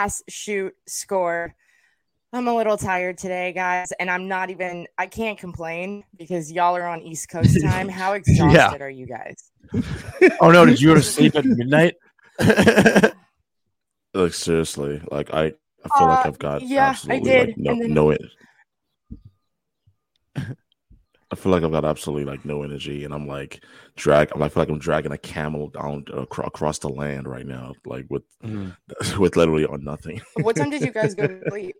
Pass, shoot, score. I'm a little tired today, guys, and I'm not even, I can't complain because y'all are on East Coast time. How exhausted are you guys? Oh no, did you go to sleep at midnight? Like seriously, like I, I feel like Uh, I've got yeah, I did, like no and then- no it. I feel like I've got absolutely like no energy, and I'm like drag. I feel like I'm dragging a camel down acro- across the land right now, like with Mm. with literally on nothing. What time did you guys go to sleep?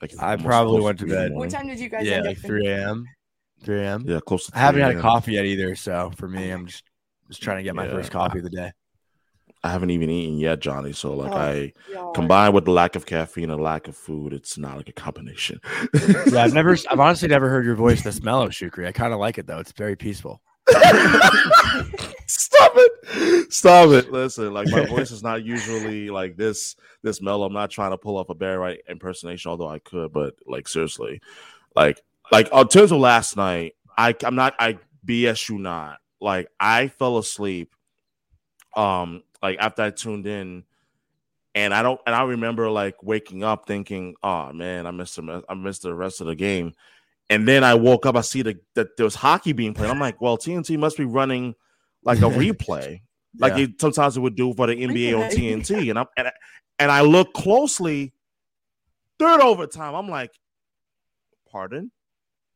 Like I probably went to three in the bed. What time did you guys yeah, end like up 3 a.m. 3 a.m. Yeah, close to. I haven't had a coffee yet either, so for me, I'm just just trying to get my Yeah. first coffee of the day. I haven't even eaten yet, Johnny. So like Oh, I y'all combined with the lack of caffeine and lack of food, it's not like a combination. Yeah, I've never, I've honestly never heard your voice this mellow, Shukri. I kind of like it though. It's very peaceful. Stop it. Stop it. Listen, like my voice is not usually like this this mellow. I'm not trying to pull off a Barry White impersonation, although I could, but like seriously. Like like in terms of last night, I I'm not I BS you not. Like I fell asleep um like after I tuned in and I don't and I remember like waking up thinking, oh man, I missed the I missed the rest of the game. And then I woke up, I see the, that there was hockey being played. I'm like, well, TNT must be running like a replay, like Yeah. it, sometimes it would do for the NBA on TNT. And I'm and I, and I look closely, third overtime. I'm like, pardon,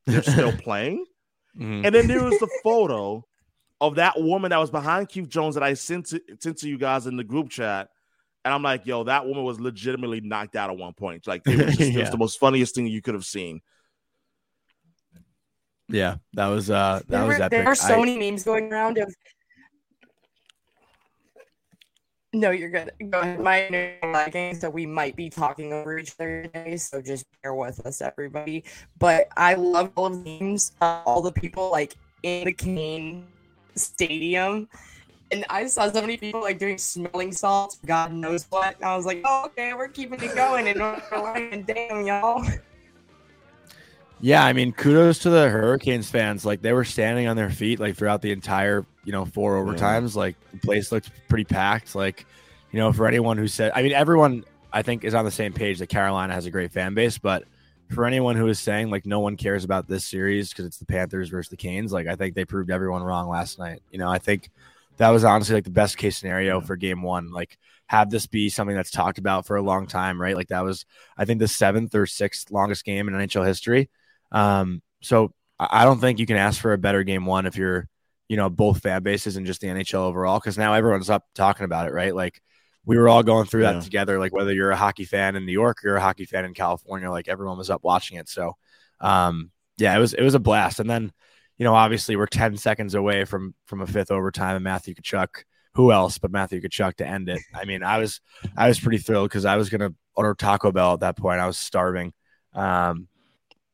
they're still playing. Mhm. And then there was the photo of that woman that was behind Keith Jones that I sent to, sent to you guys in the group chat. And I'm like, yo, that woman was legitimately knocked out at one point. Like, it was, just, it was the most funniest thing you could have seen. Yeah, that was uh that There was were, epic. there were so I- many memes going around of. No, you're good. Go ahead. My internet is lagging, so we might be talking over each other today. So just bear with us, everybody. But I love all of the memes, uh, all the people like in the Kane Stadium, and I saw so many people like doing smelling salts, God knows what. And I was like, oh, okay, we're keeping it going in North Carolina. Damn, y'all. Yeah, I mean, kudos to the Hurricanes fans. Like they were standing on their feet like throughout the entire, you know, four overtimes. Like the place looked pretty packed. Like, you know, for anyone who said, I mean, everyone I think is on the same page that Carolina has a great fan base, but for anyone who is saying like no one cares about this series because it's the Panthers versus the Canes, like I think they proved everyone wrong last night. You know, I think that was honestly like the best case scenario for game one. Like have this be something that's talked about for a long time, right? Like that was, I think, the seventh or sixth longest game in NHL history. Um, so I don't think you can ask for a better game one if you're, you know, both fan bases and just the NHL overall, because now everyone's up talking about it, right? Like we were all going through Yeah. that together. Like whether you're a hockey fan in New York or a hockey fan in California, like everyone was up watching it. So, um, yeah, it was it was a blast. And then, you know, obviously we're ten seconds away from from a fifth overtime, and Matthew Tkachuk. Who else but Matthew Tkachuk to end it? I mean, I was I was pretty thrilled because I was gonna order Taco Bell at that point. I was starving. Um,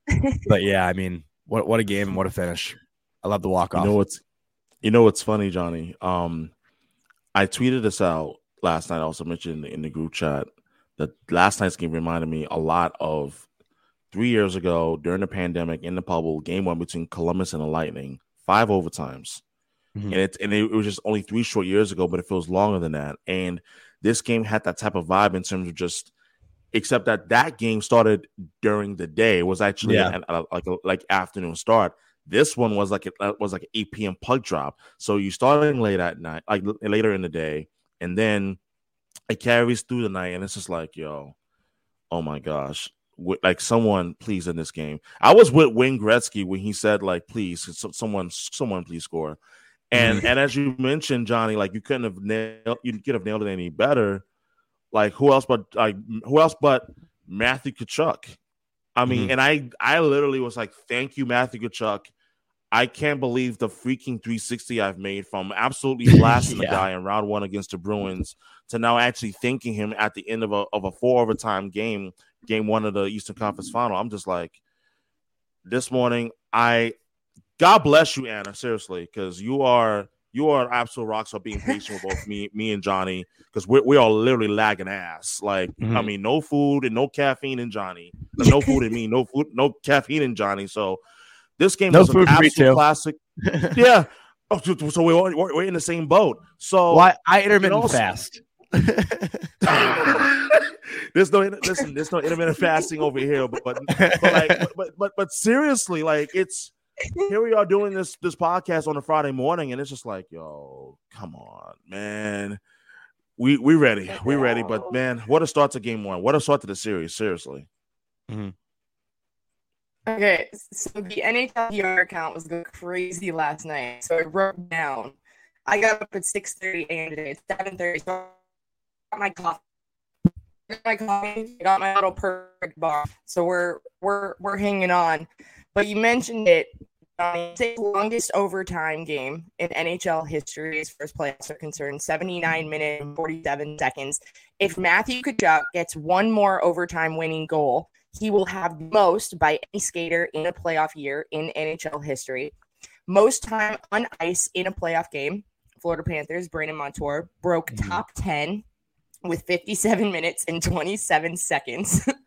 but yeah, I mean, what what a game and what a finish! I love the walk off. You know what's you know what's funny, Johnny? Um, I tweeted this out last night. I also mentioned in the group chat that last night's game reminded me a lot of three years ago during the pandemic in the bubble, game one between Columbus and the Lightning, five overtimes. Mhm. And it and it was just only three short years ago, but it feels longer than that. And this game had that type of vibe in terms of just except that that game started during the day. It was actually Yeah. an- a- like a like afternoon start. This one was like it was like an 8 p.m. puck drop. So you starting late at night, like later in the day, and then it carries through the night, and it's just like, yo, oh my gosh, like someone please in this game. I was with Wayne Gretzky when he said like, please, so- someone, someone please score. And and as you mentioned, Johnny, like you couldn't have nailed, you could have nailed it any better. Like who else but like who else but Matthew Tkachuk? I mean, Mhm. and I I literally was like, thank you, Matthew Tkachuk. I can't believe the freaking 360 I've made from absolutely blasting the guy in round one against the Bruins to now actually thanking him at the end of a of a four overtime game, game one of the Eastern Conference final. I'm just like, this morning, I God bless you, Anna, seriously, because you are you are an absolute rock star being patient with both me, me and Johnny, because we're we are literally lagging ass. Like, I Mhm. mean, no food and no caffeine in Johnny. No food in me, no food, no caffeine in Johnny. So this game No was an food for me, absolute classic. yeah. Oh, so- so we're, we're we're in the same boat. So Well, I, I intermittent also- fast. there's no listen. There's no intermittent fasting over here, but but but, like, but, but but seriously, like it's here we are doing this this podcast on a Friday morning, and it's just like, yo, come on, man. We we ready, we ready, but man, what a start to game one! What a start to the series, seriously. Mm-hmm. Okay, so the NHL PR account was going crazy last night. So I wrote down. I got up at 6:30 a.m. today. It's 7:30. So I got my coffee. I got my coffee. I got my little perfect bar. So we're we're we're hanging on. But you mentioned it. Um, it's the longest overtime game in NHL history as far as playoffs are concerned. 79 minutes and 47 seconds. If Matthew Tkachuk gets one more overtime winning goal, he will have most by any skater in a playoff year in NHL history. Most time on ice in a playoff game. Florida Panthers, Brandon Montour broke Mhm. top 10 with 57 minutes and 27 seconds.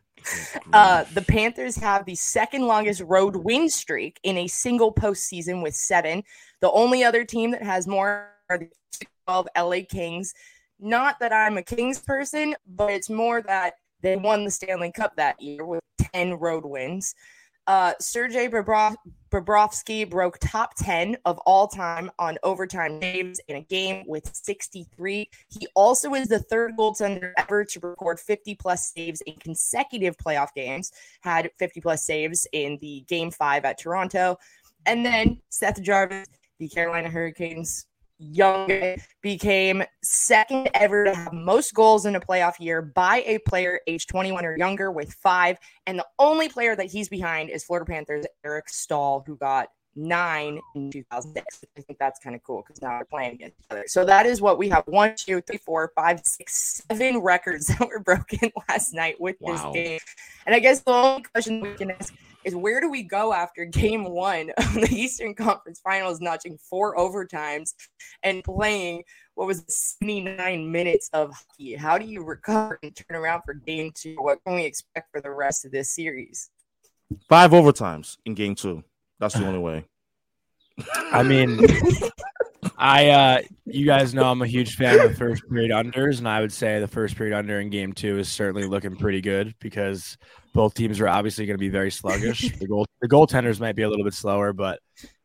Uh, the Panthers have the second longest road win streak in a single postseason with seven. The only other team that has more are the 12 LA Kings. Not that I'm a Kings person, but it's more that they won the Stanley Cup that year with 10 road wins. Uh, Sergei Bobro- Bobrovsky broke top 10 of all time on overtime saves in a game with 63. He also is the third goaltender ever to record 50 plus saves in consecutive playoff games, had 50 plus saves in the game five at Toronto. And then Seth Jarvis, the Carolina Hurricanes young became second ever to have most goals in a playoff year by a player age 21 or younger with five. And the only player that he's behind is Florida Panthers Eric Staal, who got nine in 2006. I think that's kind of cool because now they're playing against each other. So that is what we have one, two, three, four, five, six, seven records that were broken last night with Wow. this game. And I guess the only question we can ask is where do we go after game one of the Eastern Conference Finals, notching four overtimes and playing what was 79 minutes of hockey? How do you recover and turn around for game two? What can we expect for the rest of this series? Five overtimes in game two. That's the only way. I mean, I uh you guys know I'm a huge fan of the first period unders, and I would say the first period under in game two is certainly looking pretty good because both teams are obviously going to be very sluggish. the goal the goaltenders might be a little bit slower, but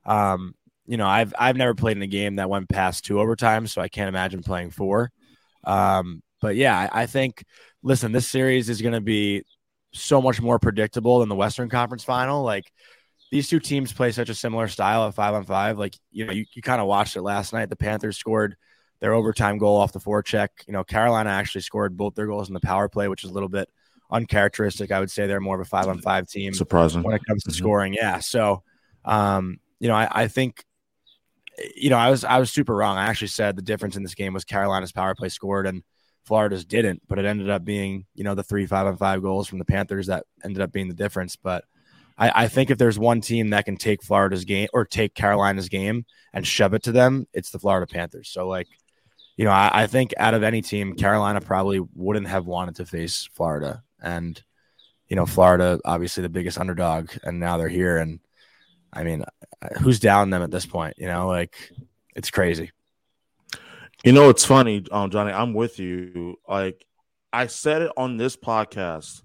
um, you know, I've I've never played in a game that went past two overtimes, so I can't imagine playing four. Um, but yeah, I, I think listen, this series is going to be so much more predictable than the Western Conference final. Like these two teams play such a similar style of five on five. Like, you know, you, you kind of watched it last night. The Panthers scored their overtime goal off the forecheck. You know, Carolina actually scored both their goals in the power play, which is a little bit uncharacteristic. I would say they're more of a five on five team Surprising. when it comes to Mhm. scoring. Yeah. So, um, you know, I, I think, you know, I was I was super wrong. I actually said the difference in this game was Carolina's power play scored and Florida's didn't, but it ended up being, you know, the three five on five goals from the Panthers that ended up being the difference. But I, I think if there's one team that can take Florida's game or take Carolina's game and shove it to them, it's the Florida Panthers. So like, you know, I, I think out of any team, Carolina probably wouldn't have wanted to face Florida. And, you know, Florida, obviously the biggest underdog, and now they're here. And I mean, who's down them at this point? You know, like it's crazy. You know, it's funny, um, Johnny. I'm with you. Like I said it on this podcast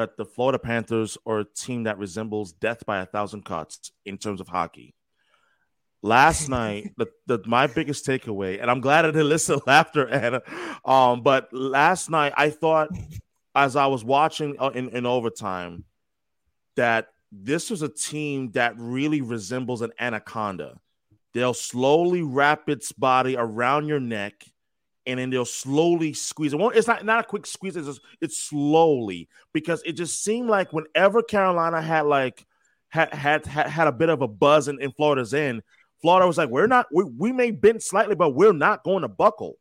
that the Florida Panthers are a team that resembles death by a thousand cuts in terms of hockey. Last night, the, the my biggest takeaway, and I'm glad I didn't listen to laughter, Anna. Um, but last night I thought, as I was watching uh, in, in overtime, that this was a team that really resembles an anaconda. They'll slowly wrap its body around your neck and then they'll slowly squeeze. It won't. It's not not a quick squeeze. It's just, it's slowly because it just seemed like whenever Carolina had like had had had, had a bit of a buzz in, in Florida's end, Florida was like, we're not. We, we may bend slightly, but we're not going to buckle.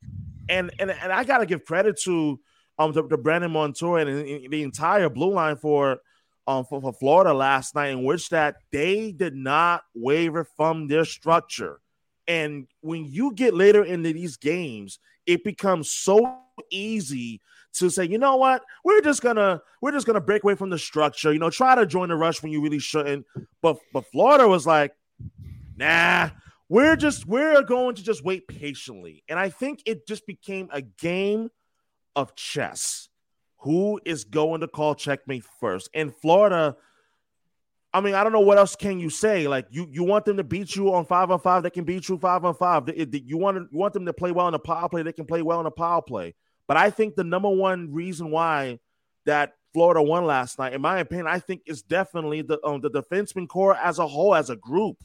And and and I gotta give credit to um to Brandon Montour and, and the entire blue line for um for, for Florida last night, in which that they did not waver from their structure. And when you get later into these games, it becomes so easy to say, you know what, we're just gonna we're just gonna break away from the structure. You know, try to join the rush when you really shouldn't. But but Florida was like, nah, we're just we're going to just wait patiently. And I think it just became a game of chess. Who is going to call checkmate first? And Florida I mean, I don't know what else can you say. Like you, you want them to beat you on five on five. They can beat you five on five. They- they- You want you want them to play well in the power play. They can play well in the power play. But I think the number one reason why that Florida won last night, in my opinion, I think is definitely the um, the defenseman core as a whole, as a group,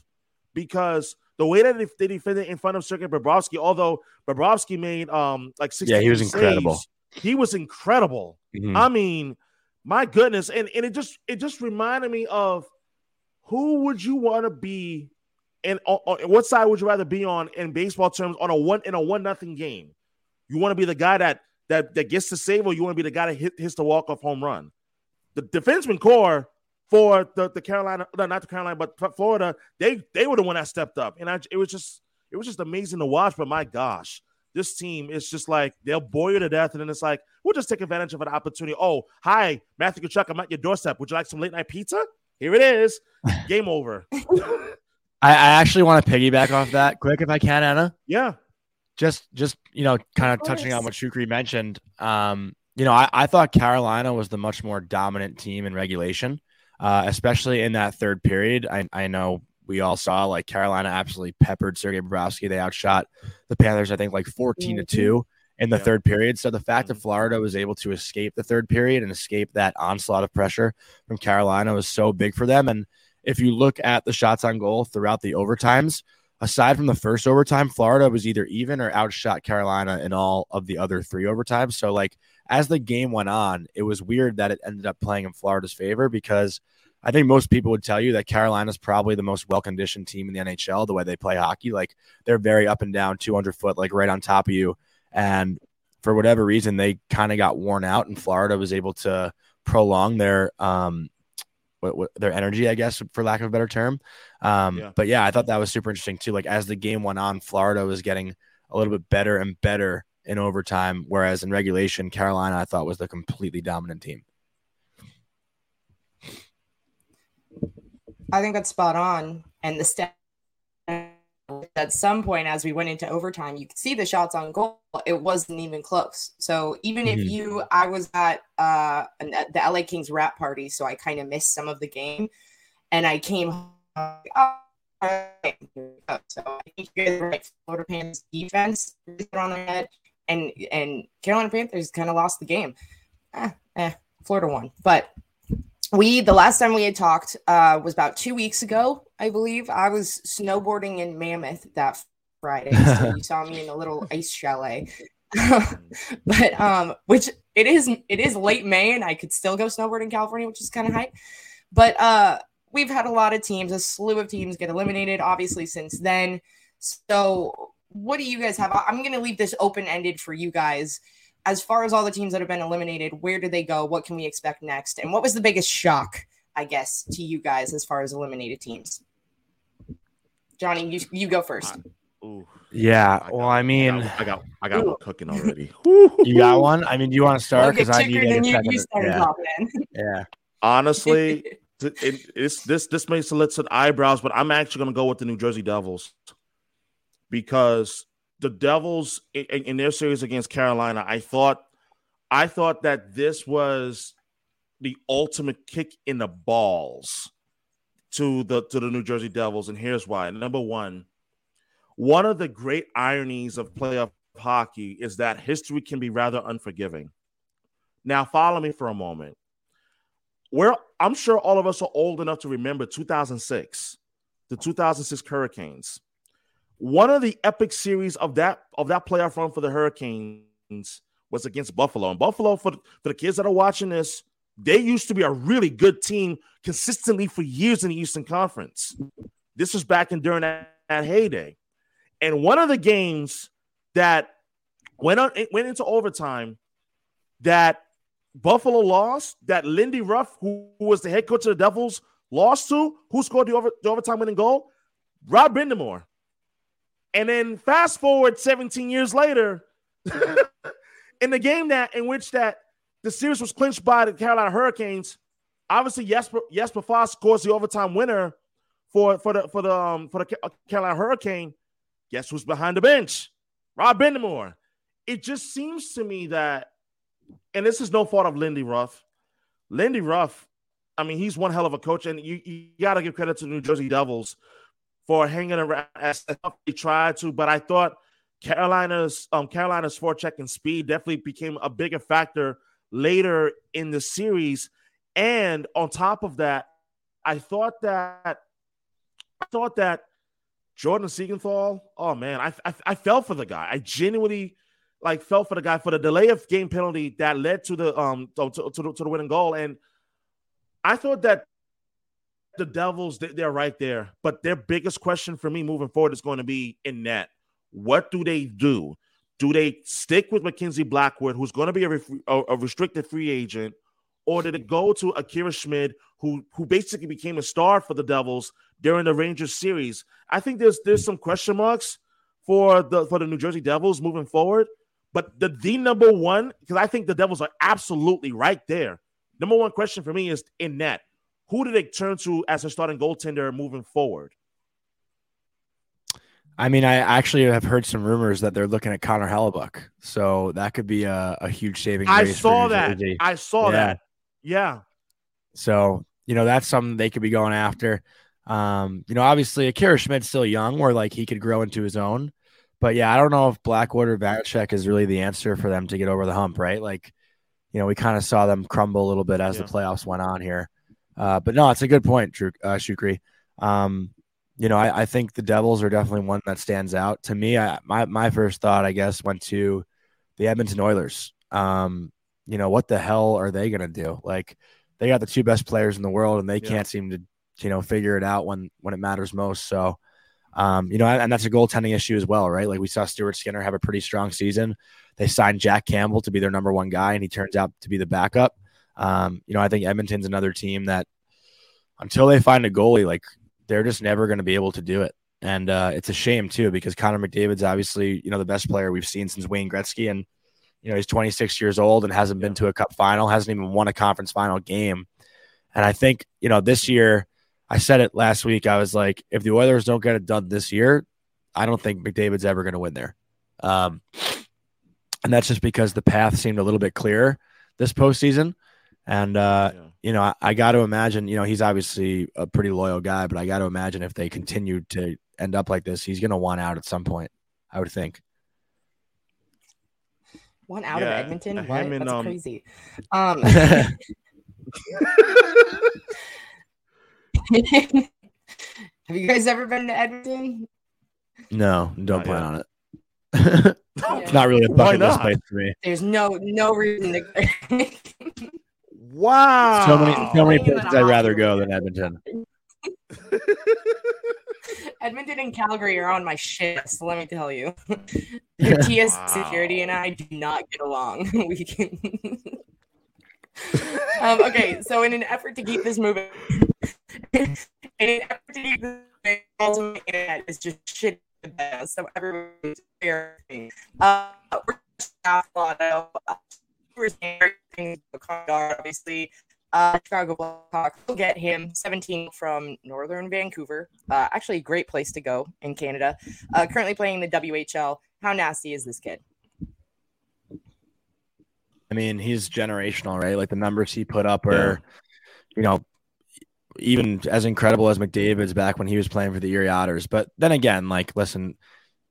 because the way that they, they defended in front of Sergei Bobrovsky, although Bobrovsky made um like 60 Yeah, he was incredible. he was incredible. Mhm. I mean, my goodness, and, and it just it just reminded me of who would you want to be, and what side would you rather be on in baseball terms on a one in a one nothing game? You want to be the guy that that that gets the save, or you want to be the guy that hit, hits the walk off home run? The defenseman core for the, the Carolina, no, not the Carolina, but Florida, they they were the one that stepped up, and I, it was just it was just amazing to watch. But my gosh, this team is just like they'll bore you to death, and then it's like we'll just take advantage of an opportunity. Oh, hi, Matthew Tkachuk, I'm at your doorstep. Would you like some late night pizza? Here it is. Game over. I, I actually want to piggyback off that quick if I can, Anna. Yeah. just just you know kind of Of touching on what Shukri mentioned um you know I, I thought carolina was the much more dominant team in regulation uh especially in that third period i, I know we all saw like carolina absolutely peppered sergei Bobrovsky. they outshot the panthers i think like 14 to 2 in the Yeah. third period so the fact that Mhm. florida was able to escape the third period and escape that onslaught of pressure from carolina was so big for them and if you look at the shots on goal throughout the overtimes aside from the first overtime, Florida was either even or outshot Carolina in all of the other three overtimes. So, like, as the game went on, it was weird that it ended up playing in Florida's favor because I think most people would tell you that Carolina's probably the most well conditioned team in the NHL, the way they play hockey. Like, they're very up and down, 200 foot, like right on top of you. And for whatever reason, they kind of got worn out, and Florida was able to prolong their, um, what, what, their energy, I guess, for lack of a better term. Um, Yeah. But yeah, I thought that was super interesting too. Like as the game went on, Florida was getting a little bit better and better in overtime, whereas in regulation, Carolina I thought was the completely dominant team. I think that's spot on. And the stat at some point as we went into overtime, you could see the shots on goal. It wasn't even close. So even if Mhm. you, I was at uh an- at the LA Kings wrap party, so I kind of missed some of the game, and I came. home, oh, all right, here we go. So I think you guys are right. Florida Panthers defense on their head, and and Carolina Panthers kind of lost the game. Eh, eh, Florida won, but we the last time we had talked uh, was about two weeks ago, I believe. I was snowboarding in Mammoth that Friday, so you saw me in a little ice chalet. but um, which it is it is late May, and I could still go snowboard in California, which is kind of hype. But uh, we've had a lot of teams, a slew of teams get eliminated, obviously since then. So, what do you guys have? I'm going to leave this open ended for you guys as far as all the teams that have been eliminated, where do they go? What can we expect next? And what was the biggest shock, I guess, to you guys as far as eliminated teams? Johnny, you, you go first. Ooh, Yeah. I Well, got- I mean, I got I got one cooking already. you got one. I mean, do you want to start? Because I need to and you, you started Yeah. dropping in. yeah. Honestly, it, it's this this makes a little eyebrows, but I'm actually going to go with the New Jersey Devils because the Devils in, in- their series against Carolina, I thought I thought that this was the ultimate kick in the balls to the to the New Jersey Devils, and here's why. Number one, one of the great ironies of playoff hockey is that history can be rather unforgiving. Now, follow me for a moment we're I'm sure all of us are old enough to remember 2006, the 2006 Hurricanes. One of the epic series of that of that playoff run for the Hurricanes was against Buffalo. And Buffalo, for, for the kids that are watching this, they used to be a really good team consistently for years in the Eastern Conference. This was back in during that, that heyday. And one of the games that went on it went into overtime that Buffalo lost, that Lindy Ruff, who, who was the head coach of the Devils, lost to, who scored the, over, the overtime winning goal? Rod Brind'Amour. And then fast forward 17 years later, in the game that in which that the series was clinched by the Carolina Hurricanes, obviously Jesper Jesper Fast scores the overtime winner for for the for the um, for the Carolina Hurricane. Guess who's behind the bench? Rod Brind'Amour. It just seems to me that, and this is no fault of Lindy Ruff. Lindy Ruff, I mean, he's one hell of a coach, and you, you got to give credit to the New Jersey Devils for hanging around as they tried to. But I thought Carolina's um Carolina's forechecking speed definitely became a bigger factor later in the series. And on top of that, I thought that I thought that Jordan Siegenthaler, oh man, I, I I felt for the guy. I genuinely like fell for the guy for the delay of game penalty that led to the um to, to, to the winning goal. And I thought that the Devils, they're right there. But their biggest question for me moving forward is going to be in net. What do they do? Do they stick with Mackenzie Blackwood, who's going to be a, a, restricted free agent, or did it go to Akira Schmid, who who basically became a star for the Devils during the Rangers series? I think there's there's some question marks for the for the New Jersey Devils moving forward. But the the number one, because I think the Devils are absolutely right there. Number one question for me is in net who do they turn to as a starting goaltender moving forward? I mean, I actually have heard some rumors that they're looking at Connor Hellebuyck, so that could be a, a huge saving. I saw that. Jersey. I saw yeah. that. Yeah. So you know that's something they could be going after. Um, you know, obviously Akira Schmid's still young, where like he could grow into his own. But yeah, I don't know if Blackwood or Vanecek is really the answer for them to get over the hump, right? Like, you know, we kind of saw them crumble a little bit as yeah. the playoffs went on here. Uh, but no, it's a good point, Drew uh, Shukri. Um, you know, I, I, think the Devils are definitely one that stands out to me. I, my my first thought, I guess, went to the Edmonton Oilers. Um, you know, what the hell are they gonna do? Like, they got the two best players in the world, and they yeah. can't seem to, you know, figure it out when when it matters most. So, um, you know, and that's a goaltending issue as well, right? Like we saw Stuart Skinner have a pretty strong season. They signed Jack Campbell to be their number one guy, and he turns out to be the backup. Um, you know, I think Edmonton's another team that until they find a goalie, like they're just never going to be able to do it. And uh, it's a shame too because Connor McDavid's obviously you know the best player we've seen since Wayne Gretzky, and you know he's 26 years old and hasn't been to a Cup final, hasn't even won a conference final game. And I think you know this year, I said it last week. I was like, if the Oilers don't get it done this year, I don't think McDavid's ever going to win there. Um, and that's just because the path seemed a little bit clearer this postseason. And uh, yeah. you know, I, I got to imagine, you know, he's obviously a pretty loyal guy, but I got to imagine if they continue to end up like this, he's going to want out at some point. I would think. One out yeah, of Edmonton? What? And, That's um... crazy. Um, have you guys ever been to Edmonton? No, don't plan on it. it's not really a bucket list place for me. There's no no reason to. Wow. So many, so many places I'd rather go than Edmonton. Edmonton and Calgary are on my shit. So let me tell you, your TS wow. security and I do not get along. we can. um, okay, so in an effort to keep this moving, in an effort to keep this moving, also internet is just shit. So everyone's fair. Uh, we're Colorado we're seeing obviously. Uh, Chicago Blackhawks will get him 17 from Northern Vancouver. Uh, actually, a great place to go in Canada. Uh, currently playing the WHL. How nasty is this kid? I mean, he's generational, right? Like the numbers he put up are, yeah. you know, even as incredible as McDavid's back when he was playing for the Erie Otters. But then again, like, listen,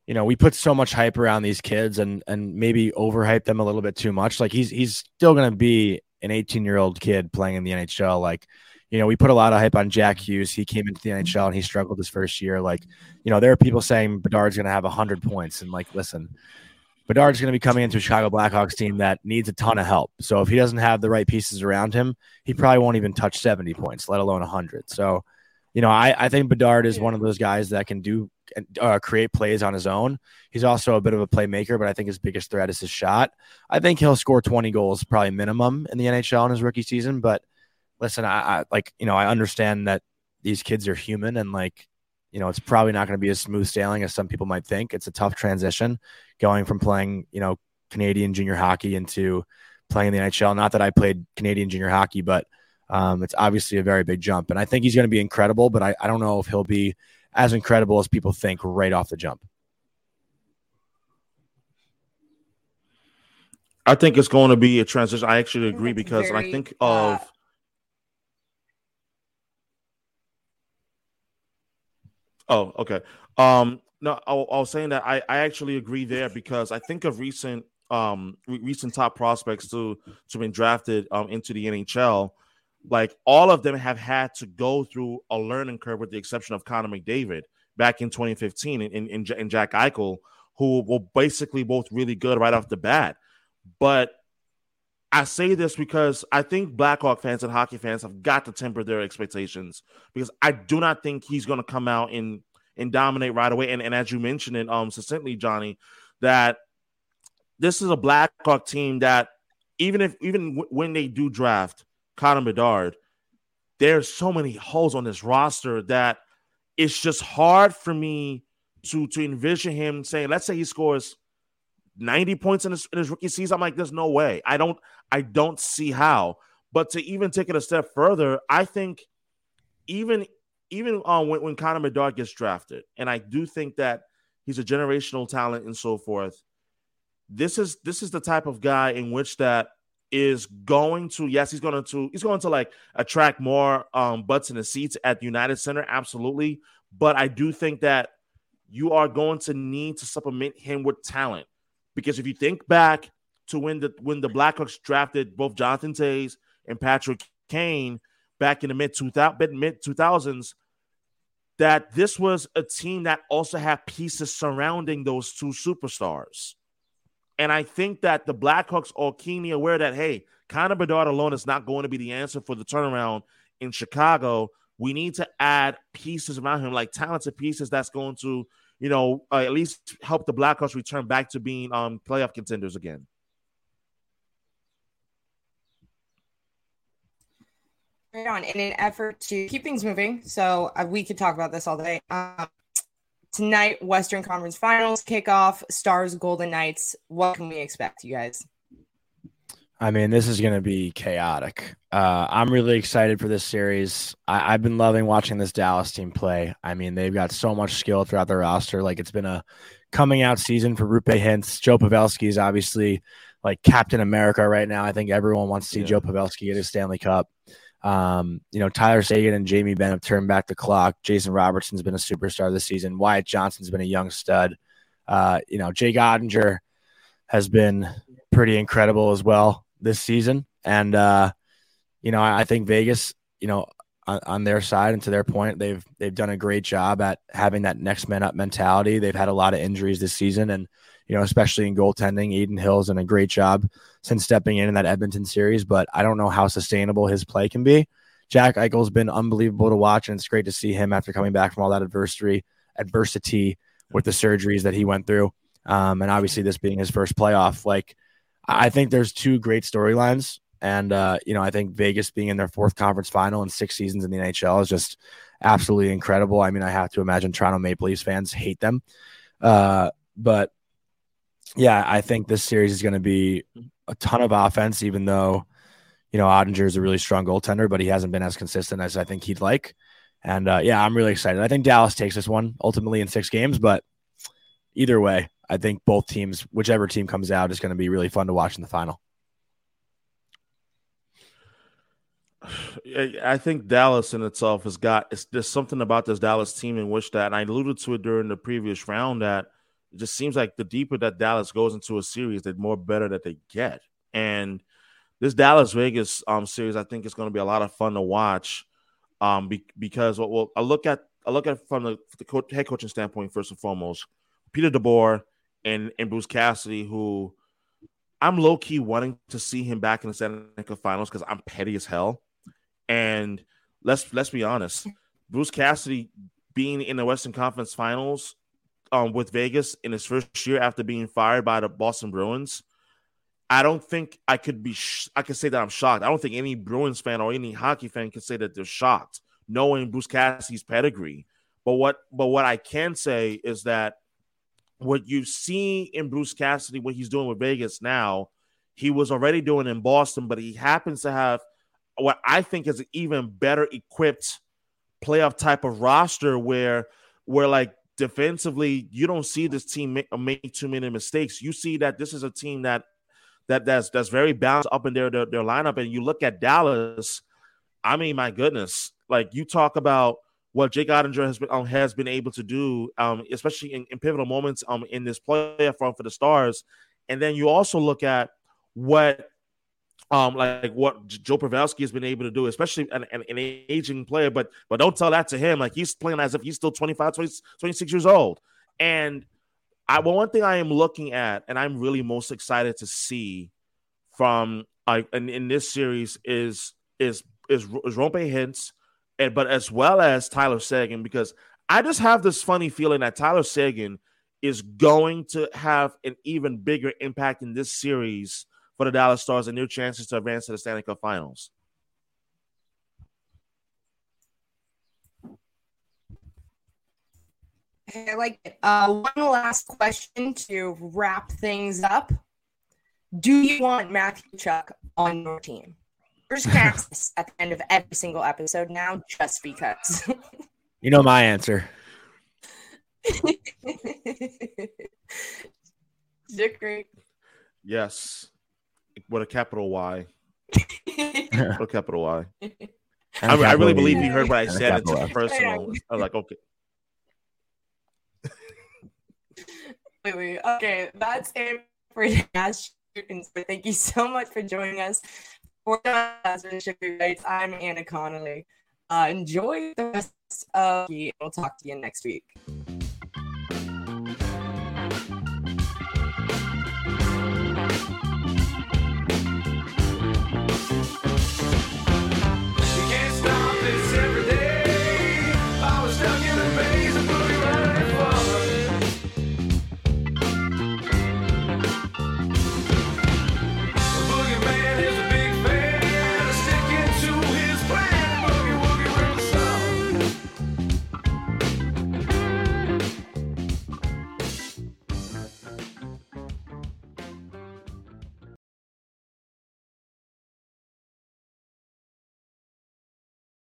you know, we put so much hype around these kids and and maybe overhype them a little bit too much. Like he's he's still going to be an 18 year old kid playing in the NHL. Like, you know, we put a lot of hype on Jack Hughes. He came into the mm-hmm. NHL and he struggled his first year. Like, you know, there are people saying Bedard's going to have 100 points. And, like, listen, Bedard's going to be coming into a Chicago Blackhawks team that needs a ton of help. So if he doesn't have the right pieces around him, he probably won't even touch 70 points, let alone 100. So, you know, I, I think Bedard is one of those guys that can do uh, create plays on his own. He's also a bit of a playmaker, but I think his biggest threat is his shot. I think he'll score 20 goals probably minimum in the NHL in his rookie season, but – listen, I, I like, you know, I understand that these kids are human and like, you know, it's probably not going to be as smooth sailing as some people might think. It's a tough transition going from playing, you know, Canadian junior hockey into playing in the NHL. Not that I played Canadian junior hockey, but um, it's obviously a very big jump. And I think he's going to be incredible, but I, I don't know if he'll be as incredible as people think right off the jump. I think it's going to be a transition. I actually agree because I think of uh, Oh, okay. Um, no, I, I, was saying that I, I actually agree there because I think of recent um re- recent top prospects to to been drafted um into the NHL. Like all of them have had to go through a learning curve, with the exception of Connor McDavid back in 2015 and in, Jack Eichel, who were basically both really good right off the bat. But I say this because I think Blackhawk fans and hockey fans have got to temper their expectations because I do not think he's going to come out and and dominate right away. And, and as you mentioned it um succinctly, Johnny, that this is a Blackhawk team that even if even w- when they do draft Connor Bedard, there's so many holes on this roster that it's just hard for me to to envision him saying, let's say he scores 90 points in his, in his rookie season. I'm like, there's no way. I don't I don't see how. But to even take it a step further, I think even even uh, when, when Connor Bedard gets drafted, and I do think that he's a generational talent and so forth. This is this is the type of guy in which that is going to yes he's going to he's going to like attract more um butts in the seats at the United Center absolutely but I do think that you are going to need to supplement him with talent because if you think back to when the when the Blackhawks drafted both Jonathan Toews and Patrick Kane back in the mid 2000 mid 2000s that this was a team that also had pieces surrounding those two superstars. And I think that the Blackhawks are keenly aware that hey, Connor Bedard alone is not going to be the answer for the turnaround in Chicago. We need to add pieces around him, like talented pieces that's going to, you know, uh, at least help the Blackhawks return back to being um playoff contenders again. on in an effort to keep things moving. So uh, we could talk about this all day. Um, tonight, Western Conference Finals kickoff. Stars, Golden Knights. What can we expect, you guys? I mean, this is going to be chaotic. Uh, I'm really excited for this series. I, have been loving watching this Dallas team play. I mean, they've got so much skill throughout their roster. Like it's been a coming out season for Roope Hintz Joe Pavelski is obviously like Captain America right now. I think everyone wants to see yeah. Joe Pavelski get his Stanley Cup. Um, you know, Tyler Seguin and Jamie Benn have turned back the clock. Jason Robertson's been a superstar this season. Wyatt Johnston's been a young stud. Uh, you know, Jake Oettinger has been pretty incredible as well this season. And uh, you know, I, I think Vegas, you know, on, on, their side and to their point, they've they've done a great job at having that next man up mentality. They've had a lot of injuries this season, and you know, especially in goaltending. Adin Hill's done a great job since stepping in in that Edmonton series, but I don't know how sustainable his play can be. Jack Eichel's been unbelievable to watch, and it's great to see him after coming back from all that adversity, adversity with the surgeries that he went through, um, and obviously this being his first playoff. Like, I think there's two great storylines, and uh, you know, I think Vegas being in their fourth conference final and six seasons in the NHL is just absolutely incredible. I mean, I have to imagine Toronto Maple Leafs fans hate them, uh, but yeah, I think this series is going to be a ton of offense, even though, you know, Oettinger is a really strong goaltender, but he hasn't been as consistent as I think he'd like. And uh, yeah, I'm really excited. I think Dallas takes this one ultimately in six games, but either way, I think both teams, whichever team comes out, is going to be really fun to watch in the final. I think Dallas in itself has got it's, there's something about this Dallas team in which that, and I alluded to it during the previous round that it just seems like the deeper that Dallas goes into a series, the more better that they get. And this Dallas Vegas um series, I think is going to be a lot of fun to watch. Um, be, because well, well, I look at I look at from the, the co- head coaching standpoint first and foremost, Peter DeBoer and and Bruce Cassidy, who I'm low key wanting to see him back in the Seneca Finals because I'm petty as hell. And let's let's be honest, Bruce Cassidy being in the Western Conference Finals um, with Vegas in his first year after being fired by the Boston Bruins. I don't think I could be. Sh- I could say that I'm shocked. I don't think any Bruins fan or any hockey fan can say that they're shocked knowing Bruce Cassidy's pedigree. But what but what I can say is that what you see in Bruce Cassidy, what he's doing with Vegas now, he was already doing in Boston, but he happens to have what I think is an even better equipped playoff type of roster where where like defensively you don't see this team make, make too many mistakes. You see that this is a team that that that's that's very balanced up in their, their their lineup. And you look at Dallas, I mean, my goodness, like you talk about what Jake Oettinger has been um, has been able to do, um, especially in, in pivotal moments um in this playoff run for the Stars, and then you also look at what um like what Joe Pavelski has been able to do, especially an, an, an, aging player, but but don't tell that to him. Like he's playing as if he's still 25, 20, 26 years old. And I well, one thing I am looking at, and I'm really most excited to see from like in, in this series is is is, is Roope Hintz, and but as well as Tyler Seguin, because I just have this funny feeling that Tyler Seguin is going to have an even bigger impact in this series for the Dallas Stars and new chances to advance to the Stanley Cup Finals. I like it. Uh, one last question to wrap things up. Do you want Matthew Chuck on your team? There's Kansas at the end of every single episode now, just because. You know my answer. Dick Yes, with a capital Y. With a capital Y. I, I really believe he heard what I And said. It's F. personal. I was like, okay. Wait, wait. Okay, that's it for Nash Shootings. But thank you so much for joining us for the Shipping Rights. I'm Anna Connolly. Uh, enjoy the rest of the. We'll talk to you next week.